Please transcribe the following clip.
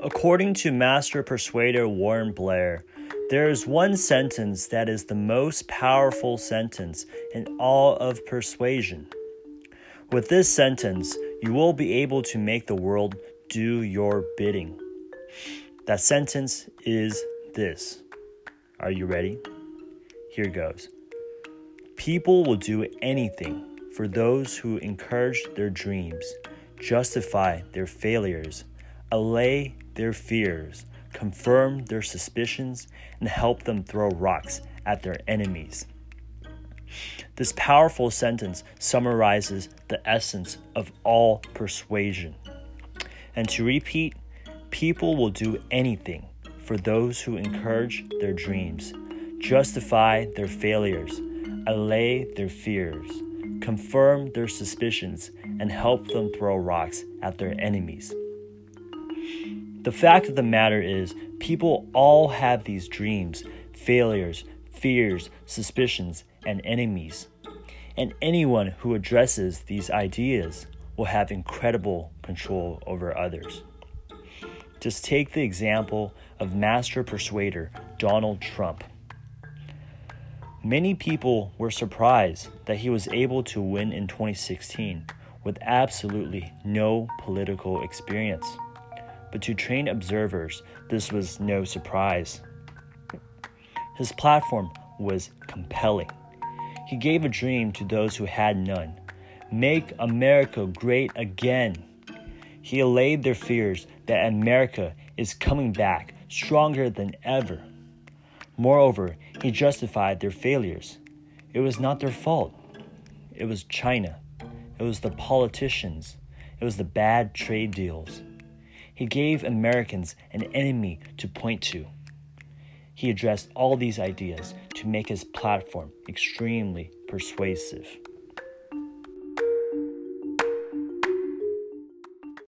According to master persuader Warren Blair, there is one sentence that is the most powerful sentence in all of persuasion. With this sentence, you will be able to make the world do your bidding. That sentence is this. Are you ready? Here goes. People will do anything for those who encourage their dreams, justify their failures, allay their fears, confirm their suspicions, and help them throw rocks at their enemies. This powerful sentence summarizes the essence of all persuasion. And to repeat, people will do anything for those who encourage their dreams, justify their failures, allay their fears, confirm their suspicions, and help them throw rocks at their enemies. The fact of the matter is, people all have these dreams, failures, fears, suspicions, and enemies. And anyone who addresses these ideas will have incredible control over others. Just take the example of master persuader Donald Trump. Many people were surprised that he was able to win in 2016 with absolutely no political experience but to trained observers, this was no surprise. His platform was compelling. He gave a dream to those who had none make America great again. He allayed their fears that America is coming back stronger than ever. Moreover, he justified their failures. It was not their fault. It was China. It was the politicians. It was the bad trade deals. He gave Americans an enemy to point to. He addressed all these ideas to make his platform extremely persuasive.